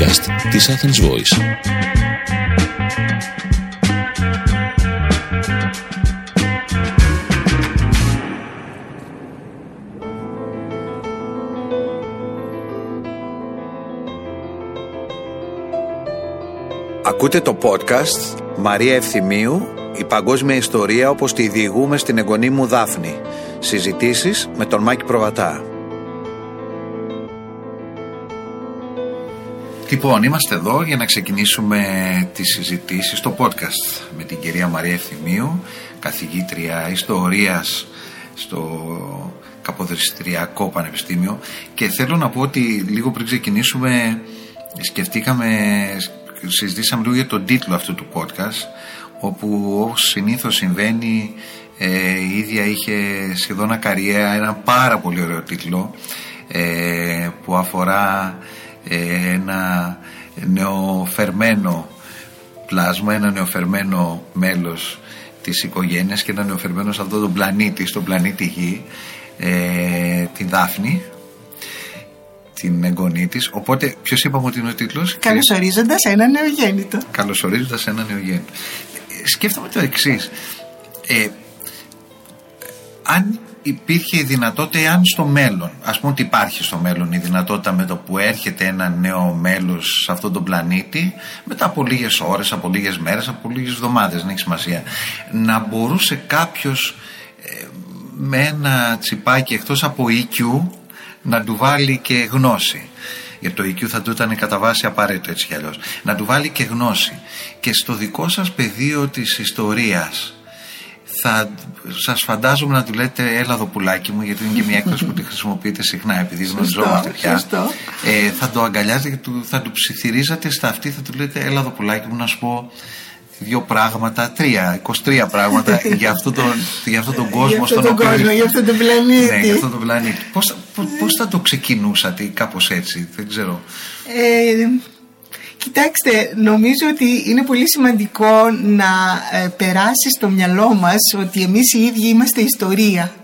podcast της Athens Voice. Ακούτε το podcast Μαρία Ευθυμίου, η παγκόσμια ιστορία όπως τη διηγούμε στην εγγονή μου Δάφνη. Συζητήσεις με τον Μάκη Προβατά. Λοιπόν, είμαστε εδώ για να ξεκινήσουμε τις συζητήσεις στο podcast με την κυρία Μαρία Ευθυμίου, καθηγήτρια ιστορίας στο Καποδριστριακό Πανεπιστήμιο. Και θέλω να πω ότι λίγο πριν ξεκινήσουμε σκεφτήκαμε, συζητήσαμε λίγο για τον τίτλο αυτού του podcast όπου όπως συνήθως συμβαίνει ε, η ίδια είχε σχεδόν ακαριέα ένα πάρα πολύ ωραίο τίτλο ε, που αφορά ε, ένα νεοφερμένο πλάσμα, ένα νεοφερμένο μέλος της οικογένειας και ένα νεοφερμένο σε αυτόν τον πλανήτη, στον πλανήτη Γη, ε, την Δάφνη, την εγγονή της. Οπότε, ποιος είπαμε ότι είναι ο τίτλος; Καλωσορίζοντας ένα νεογέννητο. Καλωσορίζοντας ένα νεογέννητο. Σκέφτομαι το εξής. Ε, αν υπήρχε η δυνατότητα, αν στο μέλλον, ας πούμε ότι υπάρχει στο μέλλον η δυνατότητα με το που έρχεται ένα νέο μέλος σε αυτόν τον πλανήτη, μετά από λίγες ώρες, από λίγες μέρες, από λίγες εβδομάδες, δεν έχει σημασία, να μπορούσε κάποιος ε, με ένα τσιπάκι εκτός από EQ να του βάλει και γνώση. Γιατί το EQ θα του ήταν κατά βάση απαραίτητο έτσι κι αλλιώς. Να του βάλει και γνώση. Και στο δικό σας πεδίο της ιστορίας, θα σας φαντάζομαι να του λέτε έλα εδώ πουλάκι μου γιατί είναι και μια έκφραση που τη χρησιμοποιείτε συχνά επειδή γνωριζόμαστε πια σωστό. ε, θα το αγκαλιάζετε και του, θα του ψιθυρίζατε στα αυτή θα του λέτε έλα εδώ πουλάκι μου να σου πω δύο πράγματα, τρία, 23 πράγματα για, αυτό τον, για αυτόν τον κόσμο για αυτόν στον τον οποίο- κόσμο, για αυτόν τον πλανήτη. ναι, για αυτόν τον πλανήτη. Πώς, πώς, πώς θα το ξεκινούσατε κάπως έτσι, δεν ξέρω. Ε, κοιτάξτε, νομίζω ότι είναι πολύ σημαντικό να ε, περάσεις στο μυαλό μας ότι εμείς οι ίδιοι είμαστε ιστορία.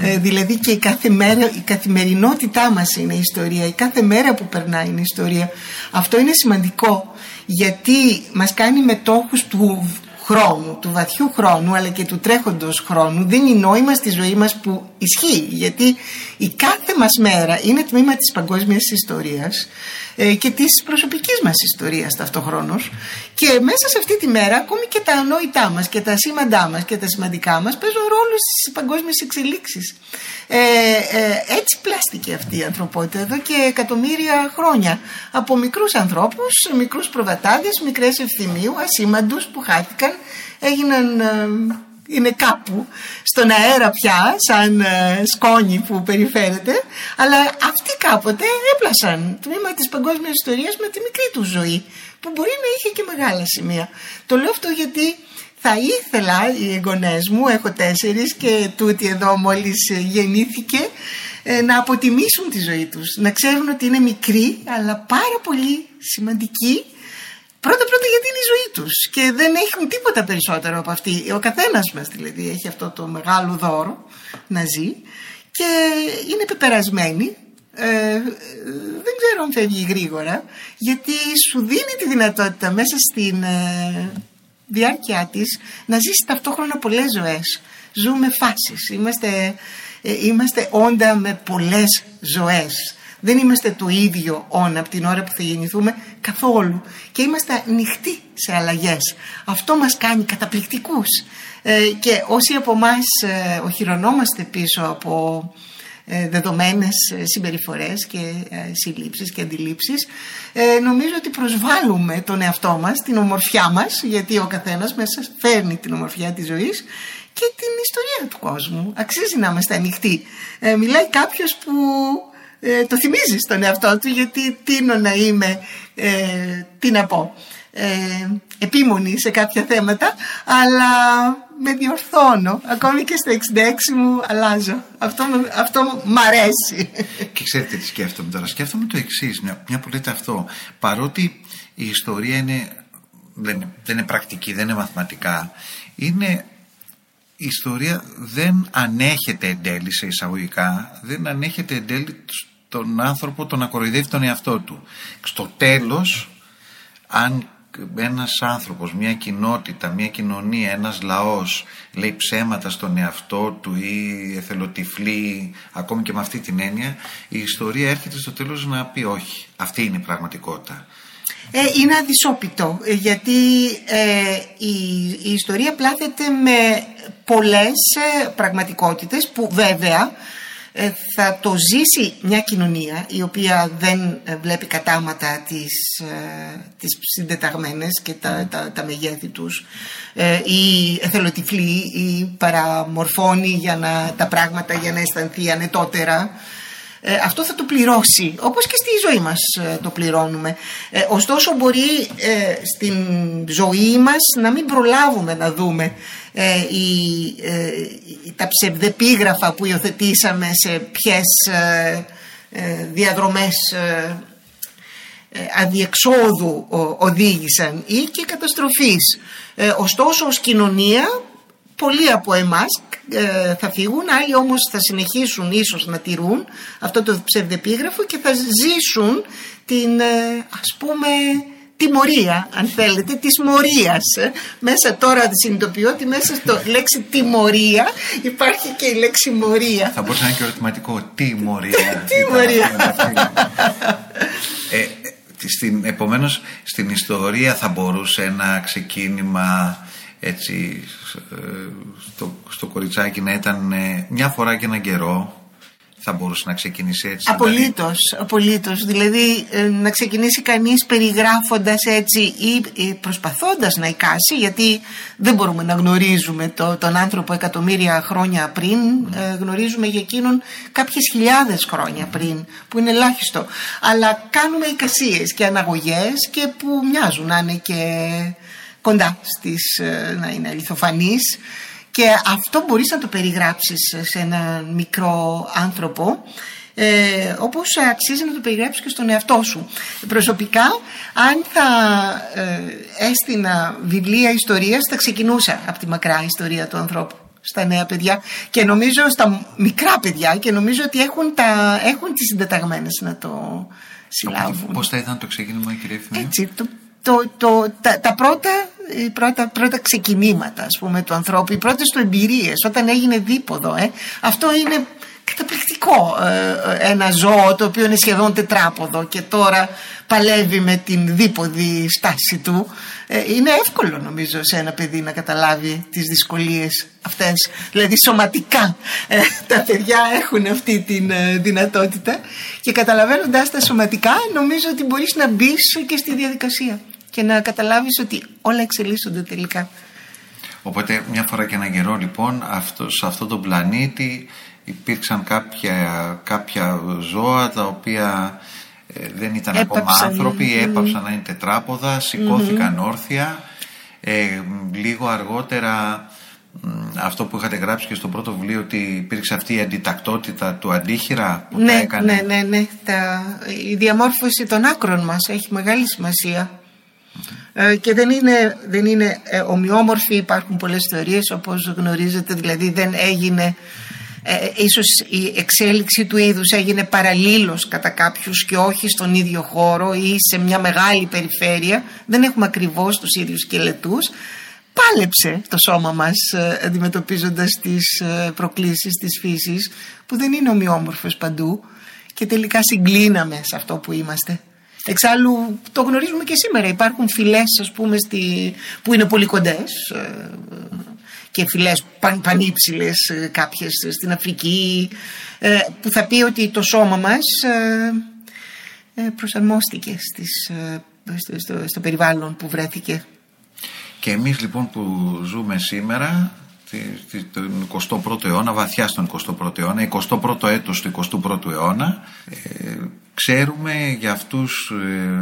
Ε, δηλαδή και η κάθε μέρα, η καθημερινότητά μας είναι ιστορία, η κάθε μέρα που περνάει είναι ιστορία. Αυτό είναι σημαντικό γιατί μας κάνει μετόχους του χρόνου, του βαθιού χρόνου αλλά και του τρέχοντος χρόνου δίνει νόημα στη ζωή μας που ισχύει γιατί η κάθε μας μέρα είναι τμήμα της παγκόσμιας ιστορίας ε, και της προσωπικής μας ιστορίας ταυτοχρόνως. Και μέσα σε αυτή τη μέρα ακόμη και τα ανόητά μας και τα σήμαντά μας και τα σημαντικά μας παίζουν ρόλο στις παγκόσμιες εξελίξεις. Ε, ε, έτσι πλάστηκε αυτή η ανθρωπότητα εδώ και εκατομμύρια χρόνια. Από μικρούς ανθρώπους, μικρούς προβατάδες, μικρές ευθυμίου, ασήμαντους που χάθηκαν, έγιναν, ε, είναι κάπου στον αέρα πια σαν ε, σκόνη που περιφέρεται αλλά αυτοί κάποτε έπλασαν τμήμα της παγκόσμιας ιστορίας με τη μικρή του ζωή που μπορεί να είχε και μεγάλα σημεία. Το λέω αυτό γιατί θα ήθελα οι εγγονές μου, έχω τέσσερις και τούτη εδώ μόλις γεννήθηκε, ε, να αποτιμήσουν τη ζωή τους. Να ξέρουν ότι είναι μικρή αλλά πάρα πολύ σημαντική Πρώτα πρώτα γιατί είναι η ζωή τους και δεν έχουν τίποτα περισσότερο από αυτή. Ο καθένας μας δηλαδή έχει αυτό το μεγάλο δώρο να ζει και είναι πεπερασμένη. Ε, δεν ξέρω αν φεύγει γρήγορα γιατί σου δίνει τη δυνατότητα μέσα στην ε, διάρκεια της να ζήσεις ταυτόχρονα πολλές ζωές. Ζούμε φάσεις, είμαστε, ε, είμαστε όντα με πολλές ζωές. Δεν είμαστε το ίδιο όν από την ώρα που θα γεννηθούμε καθόλου και είμαστε ανοιχτοί σε αλλαγές. Αυτό μας κάνει καταπληκτικούς ε, και όσοι από εμάς ε, οχυρωνόμαστε πίσω από ε, δεδομένες ε, συμπεριφορές και ε, συλλήψεις και αντιλήψεις ε, νομίζω ότι προσβάλλουμε τον εαυτό μας, την ομορφιά μας γιατί ο καθένας μέσα φέρνει την ομορφιά της ζωής και την ιστορία του κόσμου. Αξίζει να είμαστε ανοιχτοί. Ε, μιλάει κάποιος που ε, το θυμίζεις στον εαυτό του γιατί τίνω να είμαι, ε, τι να πω, ε, επίμονη σε κάποια θέματα αλλά με διορθώνω. Ακόμη και στα 66 μου αλλάζω. Αυτό, με- αυτό μ' αρέσει. Και ξέρετε τι σκέφτομαι τώρα. Σκέφτομαι το εξής, μια, μια που λέτε αυτό. Παρότι η ιστορία είναι, δεν, δεν είναι πρακτική, δεν είναι μαθηματικά, είναι η ιστορία δεν ανέχεται εν τέλει σε εισαγωγικά, δεν ανέχεται εν τέλει τον άνθρωπο τον ακοροϊδεύει τον εαυτό του. Στο τέλος, αν ένας άνθρωπος, μια κοινότητα, μια κοινωνία, ένας λαός λέει ψέματα στον εαυτό του ή εθελοτυφλεί ακόμη και με αυτή την έννοια η ιστορία έρχεται στο τέλος να πει όχι. Αυτή είναι η πραγματικότητα. Ε, είναι αδυσόπιτο ε, γιατί ε, η, η ιστορία πλάθεται με πολλές ε, πραγματικότητες που βέβαια ε, θα το ζήσει μια κοινωνία η οποία δεν ε, βλέπει κατάματα τις, ε, τις συντεταγμένες και τα, τα, τα μεγέθη τους. Ή εθελοτυφλή ή παραμορφώνει για να, τα πράγματα για να αισθανθεί ανετότερα. Ε, αυτό θα το πληρώσει όπως και στη ζωή μας ε, το πληρώνουμε. Ε, ωστόσο μπορεί ε, στην ζωή μας να μην προλάβουμε να δούμε η, τα ψευδεπίγραφα που υιοθετήσαμε σε ποιες διαδρομές αδιεξόδου οδήγησαν ή και καταστροφής. Ωστόσο ως κοινωνία πολλοί από εμάς ε, θα φύγουν, άλλοι όμως θα συνεχίσουν ίσως να τηρούν αυτό το ψευδεπίγραφο και θα ζήσουν την ε, ας πούμε τιμωρία αν θέλετε της μορίας. Ε. μέσα τώρα συνειδητοποιώ ότι μέσα στο λέξη τιμωρία υπάρχει και η λέξη μορία. Θα μπορούσε να είναι και ερωτηματικό τιμωρία. Τιμωρία. Ε, στην, επομένως στην ιστορία θα μπορούσε ένα ξεκίνημα έτσι στο, στο κοριτσάκι να ήταν ε, μια φορά και έναν καιρό θα μπορούσε να ξεκινήσει έτσι. Απολύτως, δηλαδή; απολύτως. Δηλαδή ε, να ξεκινήσει κανείς περιγράφοντας έτσι ή προσπαθώντας να εικάσει γιατί δεν μπορούμε να γνωρίζουμε το, τον άνθρωπο εκατομμύρια χρόνια πριν ε, γνωρίζουμε για εκείνον κάποιες χιλιάδες χρόνια πριν που είναι ελάχιστο αλλά κάνουμε εικασίες και αναγωγές και που μοιάζουν να είναι και κοντά στις, ε, να είναι αληθοφανής και αυτό μπορείς να το περιγράψεις σε ένα μικρό άνθρωπο ε, όπως αξίζει να το περιγράψεις και στον εαυτό σου. Προσωπικά, αν θα ε, έστεινα βιβλία ιστορίας, θα ξεκινούσα από τη μακρά ιστορία του ανθρώπου στα νέα παιδιά και νομίζω στα μικρά παιδιά και νομίζω ότι έχουν, τα, έχουν τις συντεταγμένες να το συλλάβουν. Πώς θα ήταν το ξεκίνημα κύριε Έτσι, το το, το, τα, τα πρώτα, πρώτα, πρώτα ξεκινήματα ας πούμε του ανθρώπου, οι πρώτες του εμπειρίες όταν έγινε δίποδο ε, αυτό είναι καταπληκτικό ε, ε, ένα ζώο το οποίο είναι σχεδόν τετράποδο και τώρα παλεύει με την δίποδη στάση του. Ε, είναι εύκολο νομίζω σε ένα παιδί να καταλάβει τις δυσκολίες αυτές. Δηλαδή σωματικά τα παιδιά έχουν αυτή τη δυνατότητα και καταλαβαίνοντας τα σωματικά νομίζω ότι μπορείς να μπεις και στη διαδικασία και να καταλάβεις ότι όλα εξελίσσονται τελικά Οπότε μια φορά και ένα καιρό λοιπόν αυτό, σε αυτόν τον πλανήτη υπήρξαν κάποια, κάποια ζώα τα οποία ε, δεν ήταν ακόμα άνθρωποι, έπαψαν να είναι τετράποδα, όρθια. Ε, λίγο αργότερα αυτό που είχατε γράψει και στο πρώτο βιβλίο ότι υπήρξε αυτή η αντιτακτότητα του αντίχειρα που ναι, τα έκανε. Ναι, ναι, ναι. Τα, η διαμόρφωση των άκρων μας έχει μεγάλη σημασία. Ε, και δεν είναι, δεν είναι ε, ομοιόμορφοι, υπάρχουν πολλές θεωρίες όπως γνωρίζετε, δηλαδή δεν έγινε ε, ίσως η εξέλιξη του είδους έγινε παραλλήλως κατά κάποιους και όχι στον ίδιο χώρο ή σε μια μεγάλη περιφέρεια. Δεν έχουμε ακριβώς τους ίδιους σκελετούς. Πάλεψε το σώμα μας ε, αντιμετωπίζοντας τις ε, προκλήσεις της φύσης που δεν είναι ομοιόμορφες παντού. Και τελικά συγκλίναμε σε αυτό που είμαστε Εξάλλου το γνωρίζουμε και σήμερα. Υπάρχουν φυλές ας πούμε στη, που είναι πολύ κοντές ε, και φυλές παν, πανύψηλες ε, κάποιες στην Αφρική ε, που θα πει ότι το σώμα μας προσαρμόστηκε στις, στο, στο περιβάλλον που βρέθηκε. Και εμείς λοιπόν που ζούμε σήμερα τον 21ο αιώνα, βαθιά στον 21ο αιώνα, 21ο έτος του 21ου αιώνα. Ε, ξέρουμε για αυτούς,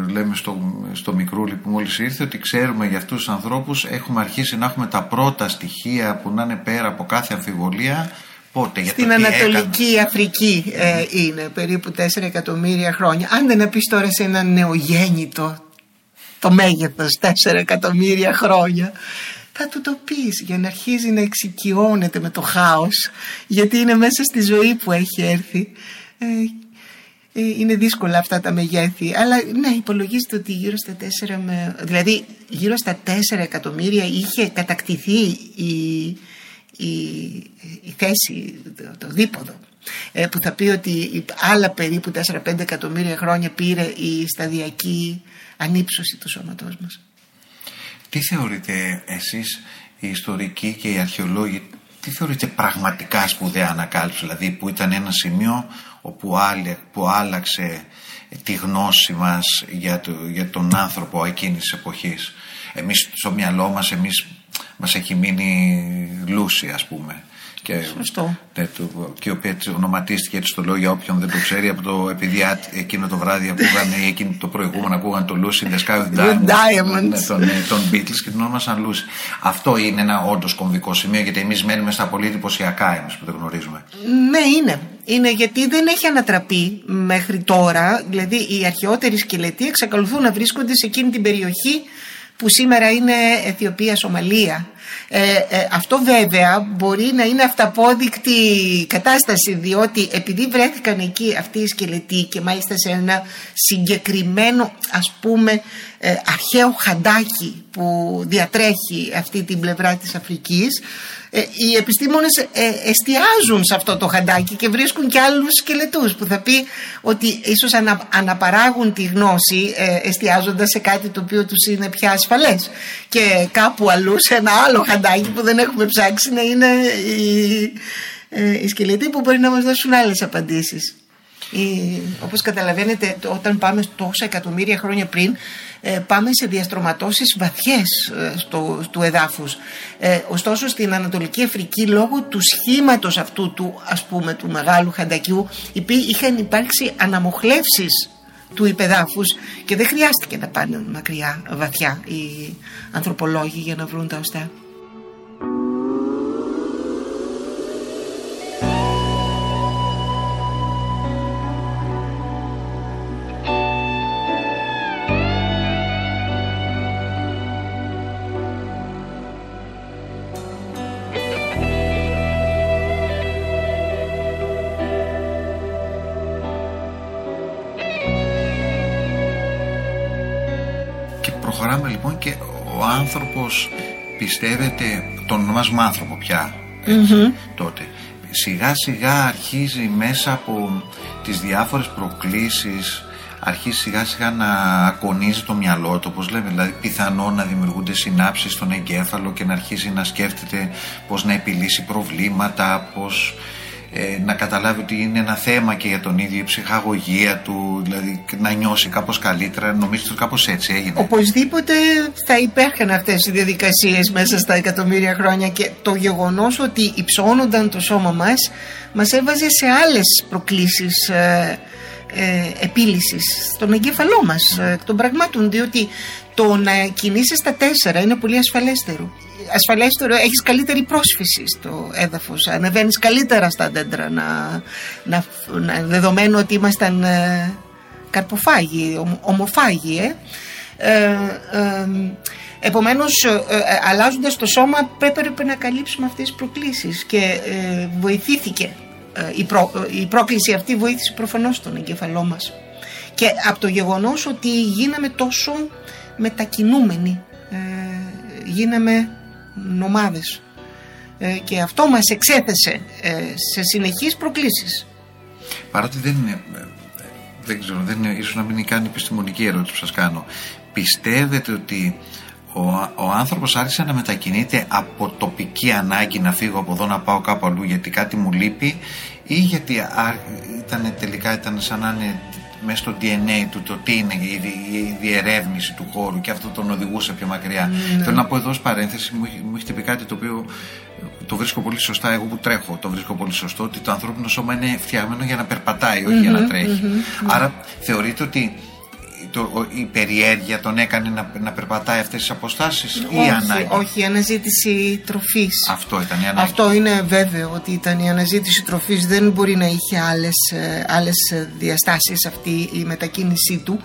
ε, λέμε στο, στο μικρούλι που μόλις ήρθε, ότι ξέρουμε για αυτούς τους ανθρώπους έχουμε αρχίσει να έχουμε τα πρώτα στοιχεία που να είναι πέρα από κάθε αμφιβολία Πότε, για Στην Ανατολική Αφρική ε, είναι περίπου 4 εκατομμύρια χρόνια. Αν δεν πεις τώρα σε ένα νεογέννητο το μέγεθος 4 εκατομμύρια χρόνια θα του το πεις για να αρχίζει να εξοικειώνεται με το χάος γιατί είναι μέσα στη ζωή που έχει έρθει ε, Ε, είναι δύσκολα αυτά τα μεγέθη. Αλλά ναι, υπολογίζεται ότι γύρω στα 4 με. Δηλαδή, γύρω στα 4 εκατομμύρια είχε κατακτηθεί η, η, η θέση, το, το δίποδο. Ε, που θα πει ότι άλλα περίπου 4-5 εκατομμύρια χρόνια πήρε η σταδιακή ανύψωση του σώματός μας. Τι θεωρείτε εσείς οι ιστορικοί και οι αρχαιολόγοι, τι θεωρείτε πραγματικά σπουδαία ανακάλυψη, δηλαδή που ήταν ένα σημείο όπου που άλλαξε τη γνώση μας για, το, για τον άνθρωπο εκείνης της εποχής; Εμείς στο μυαλό μας, εμείς μας έχει μείνει λούση ας πούμε. Και, Σωστό. Ναι, το, και ο έτσι ονοματίστηκε έτσι το λόγο για όποιον δεν το ξέρει από το επειδή εκείνο το βράδυ ακούγαν ή εκείνο το προηγούμενο ακούγαν το Lucy in the Sky with Diamonds, ναι, τον, τον Beatles και την ονόμασαν Lucy. Αυτό είναι ένα όντως κομβικό σημείο γιατί εμείς μένουμε στα πολύ εντυπωσιακά εμείς που δεν γνωρίζουμε. Ναι, είναι. Είναι γιατί δεν έχει ανατραπεί μέχρι τώρα. Δηλαδή οι αρχαιότεροι σκελετοί εξακολουθούν να βρίσκονται σε εκείνη την περιοχή που σήμερα είναι Αιθιοπία-Σομαλία. Ε, ε, αυτό βέβαια μπορεί να είναι αυταπόδεικτη κατάσταση διότι επειδή βρέθηκαν εκεί αυτοί οι σκελετοί και μάλιστα σε ένα συγκεκριμένο ας πούμε ε, αρχαίο χαντάκι που διατρέχει αυτή την πλευρά της Αφρικής ε, οι επιστήμονες ε, εστιάζουν σε αυτό το χαντάκι και βρίσκουν και άλλους σκελετούς που θα πει ότι ίσως ανα, αναπαράγουν τη γνώση ε, εστιάζοντας σε κάτι το οποίο τους είναι πια ασφαλές. Και κάπου αλλού σε ένα άλλο χαντάκι που δεν έχουμε ψάξει να είναι οι, ε, οι σκελετοί που μπορεί να μας δώσουν άλλες απαντήσεις. Η, όπως καταλαβαίνετε όταν πάμε τόσα εκατομμύρια χρόνια πριν ε, πάμε σε διαστρωματώσεις βαθιές ε, στο, του εδάφους ε, ωστόσο στην Ανατολική Αφρική λόγω του σχήματος αυτού του ας πούμε του μεγάλου χαντακιού είχαν υπάρξει αναμοχλεύσεις του υπεδάφους και δεν χρειάστηκε να πάνε μακριά βαθιά οι ανθρωπολόγοι για να βρουν τα οστά. Άνθρωπος πιστεύετε, τον ονομάζουμε άνθρωπο πια τότε, σιγά σιγά αρχίζει μέσα από τις διάφορες προκλήσεις αρχίζει σιγά σιγά να ακονίζει το μυαλό του όπως λέμε δηλαδή πιθανό να δημιουργούνται συνάψεις στον εγκέφαλο και να αρχίζει να σκέφτεται πως να επιλύσει προβλήματα πως ε, να καταλάβει ότι είναι ένα θέμα και για τον ίδιο η ψυχαγωγία του, δηλαδή να νιώσει κάπως καλύτερα. Νομίζω ότι κάπως έτσι έγινε. Οπωσδήποτε θα υπέρχαν αυτές οι διαδικασίες μέσα στα εκατομμύρια χρόνια και το γεγονός ότι υψώνονταν το σώμα μας μας έβαζε σε άλλες προκλήσεις ε, ε, επίλυσης στον εγκέφαλό μας ε, των πραγμάτων διότι το να κινείσαι στα τέσσερα είναι πολύ ασφαλέστερο ασφαλέστερο, έχεις καλύτερη πρόσφυση στο έδαφος, ανεβαίνεις καλύτερα στα δέντρα, να, να, να δεδομένου ότι ήμασταν ε, καρποφάγοι, ομοφάγοι, ε. Ε, ε, επομένως ε, ε, αλλάζοντας το σώμα πρέπει να καλύψουμε αυτές τις προκλήσεις και βοηθήθηκε η, η πρόκληση αυτή βοήθησε προφανώς τον εγκεφαλό μας και από το γεγονός ότι γίναμε τόσο μετακινούμενοι γίναμε νομάδες ε, και αυτό μας εξέθεσε ε, σε συνεχείς προκλήσεις. Παρότι δεν είναι, ε, δεν ξέρω, δεν είναι, ίσως να μην είναι καν επιστημονική ερώτηση που σας κάνω. Πιστεύετε ότι ο, ο άνθρωπος άρχισε να μετακινείται από τοπική ανάγκη να φύγω από εδώ να πάω κάπου αλλού γιατί κάτι μου λείπει ή γιατί ήταν τελικά ήταν σαν να είναι μέσα στο DNA του το τι είναι η, η διερεύνηση του χώρου και αυτό τον οδηγούσε πιο μακριά. Ναι. Θέλω να πω εδώ ως παρένθεση, μου, μου έχετε πει κάτι το οποίο το βρίσκω πολύ σωστά. Εγώ που τρέχω, το βρίσκω πολύ σωστό ότι το ανθρώπινο σώμα είναι φτιαγμένο για να περπατάει, όχι για να τρέχει. Άρα θεωρείτε ότι το, η περιέργεια τον έκανε να, να περπατάει αυτές τις αποστάσεις ή όχι, ανάγκη; όχι, η αναζήτηση τροφής. Αυτό ήταν η ανάγκη. Αυτό είναι βέβαιο ότι ήταν η αναζήτηση τροφής. Δεν μπορεί να είχε άλλες, ε, άλλες διαστάσεις αυτή η μετακίνησή του.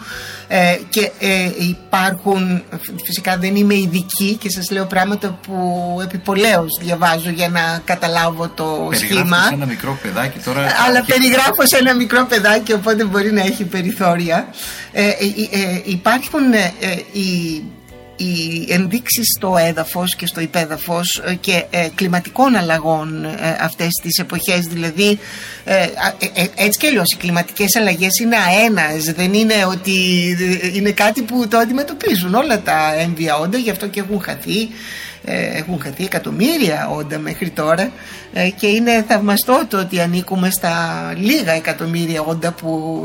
Ε, και ε, υπάρχουν, φυσικά δεν είμαι ειδική και σας λέω πράγματα που επιπολέως διαβάζω για να καταλάβω το σχήμα. σε ένα μικρό παιδάκι τώρα. Αλλά περιγράφω σε ένα μικρό παιδάκι οπότε μπορεί να έχει περιθώρια. Ε, ε, ε, υπάρχουν ε, οι οι ενδείξεις στο έδαφος και στο υπέδαφος και κλιματικών αλλαγών αυτές τις εποχές. Δηλαδή έτσι και αλλιώς οι κλιματικές αλλαγές είναι αένας. Δεν είναι ότι είναι κάτι που το αντιμετωπίζουν όλα τα έμβια όντα γι' αυτό και έχουν χαθεί έχουν χαθεί εκατομμύρια όντα μέχρι τώρα και είναι θαυμαστό το ότι ανήκουμε στα λίγα εκατομμύρια όντα που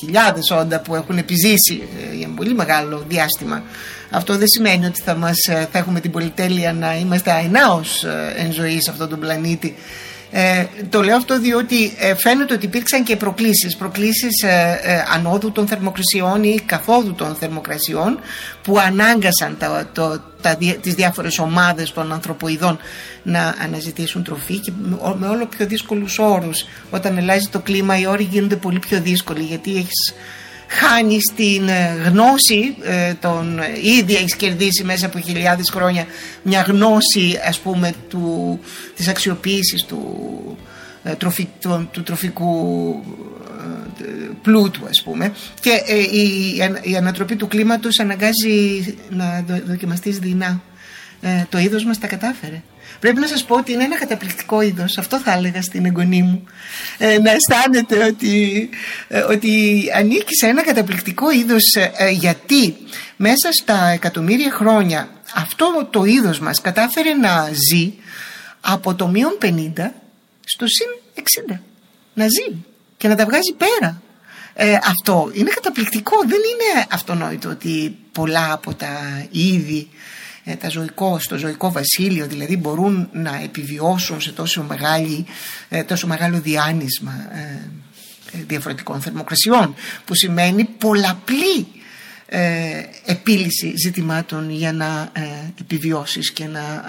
χιλιάδες όντα που έχουν επιζήσει για πολύ μεγάλο διάστημα. Αυτό δεν σημαίνει ότι θα, μας, θα έχουμε την πολυτέλεια να είμαστε αενάως εν ζωή σε αυτόν τον πλανήτη ε, το λέω αυτό διότι ε, φαίνεται ότι υπήρξαν και προκλήσεις, προκλήσεις ε, ε, ανόδου των θερμοκρασιών ή καθόδου των θερμοκρασιών που ανάγκασαν τα, το, τα, τις διάφορες ομάδες των ανθρωποειδών να αναζητήσουν τροφή και με όλο πιο δύσκολους όρους. Όταν αλλάζει το κλίμα οι όροι γίνονται πολύ πιο δύσκολοι γιατί έχεις χάνει την ε, γνώση ε, των ήδη έχεις κερδίσει μέσα από χιλιάδες χρόνια μια γνώση ας πούμε του, της αξιοποίησης του, ε, του, του τροφικού πλούτου ας πούμε. Και η, η ανατροπή του κλίματος αναγκάζει να δοκιμαστείς δεινά. Το είδος μας τα κατάφερε Πρέπει να σας πω ότι είναι ένα καταπληκτικό είδος, αυτό θα έλεγα στην εγγονή μου. Ε, να αισθάνεται ότι, ε, ότι ανήκει σε ένα καταπληκτικό είδος ε, γιατί μέσα στα εκατομμύρια χρόνια αυτό το είδος μας κατάφερε να ζει από το μείον 50 στο συν 60. Να ζει και να τα βγάζει πέρα. αυτό είναι καταπληκτικό. Δεν είναι αυτονόητο ότι πολλά από τα είδη ε, τα ζωικό, στο ζωικό βασίλειο δηλαδή μπορούν να επιβιώσουν σε τόσο, μεγάλη, ε, τόσο μεγάλο διάνυσμα ε, διαφορετικών θερμοκρασιών που σημαίνει πολλαπλή επίλυση ζητημάτων για να επιβιώσεις και να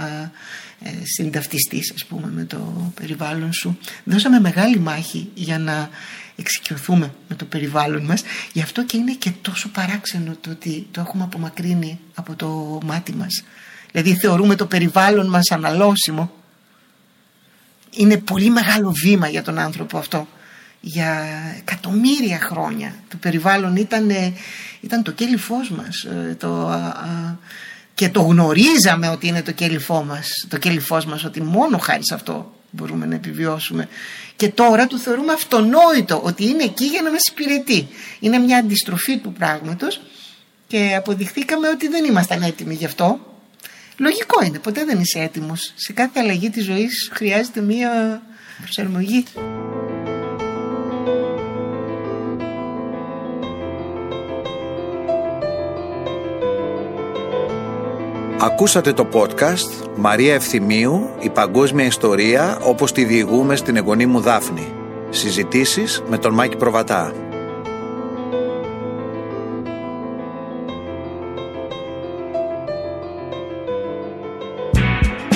συνταυτιστείς ας πούμε με το περιβάλλον σου. Δώσαμε μεγάλη μάχη για να εξοικειωθούμε με το περιβάλλον μας. Γι' αυτό και είναι και τόσο παράξενο το ότι το έχουμε απομακρύνει από το μάτι μας. Δηλαδή θεωρούμε το περιβάλλον μας αναλώσιμο. Είναι πολύ μεγάλο βήμα για τον άνθρωπο αυτό. Για εκατομμύρια χρόνια. Το περιβάλλον ήταν, ήταν το κέλυφός μας ε, το, και το γνωρίζαμε ότι είναι το κέλυφό μας το κέλυφός μας ότι μόνο χάρη σε αυτό μπορούμε να επιβιώσουμε και τώρα του θεωρούμε αυτονόητο ότι είναι εκεί για να μας υπηρετεί. Είναι μια αντιστροφή του πράγματος και αποδειχθήκαμε ότι δεν ήμασταν έτοιμοι γι' αυτό. Λογικό είναι, ποτέ δεν είσαι έτοιμος. Σε κάθε αλλαγή της ζωής χρειάζεται μια προσαρμογή. Ακούσατε το podcast «Μαρία Ευθυμίου, η παγκόσμια ιστορία όπως τη διηγούμε στην εγγονή μου Δάφνη». Συζητήσεις με τον Μάκη Προβατά.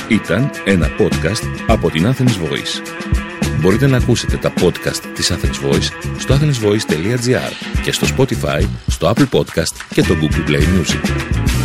Ήταν ένα podcast από την Athens Voice. Μπορείτε να ακούσετε τα podcast της Athens Voice στο athensvoice.gr και στο Spotify, στο Apple Podcast και το Google Play Music.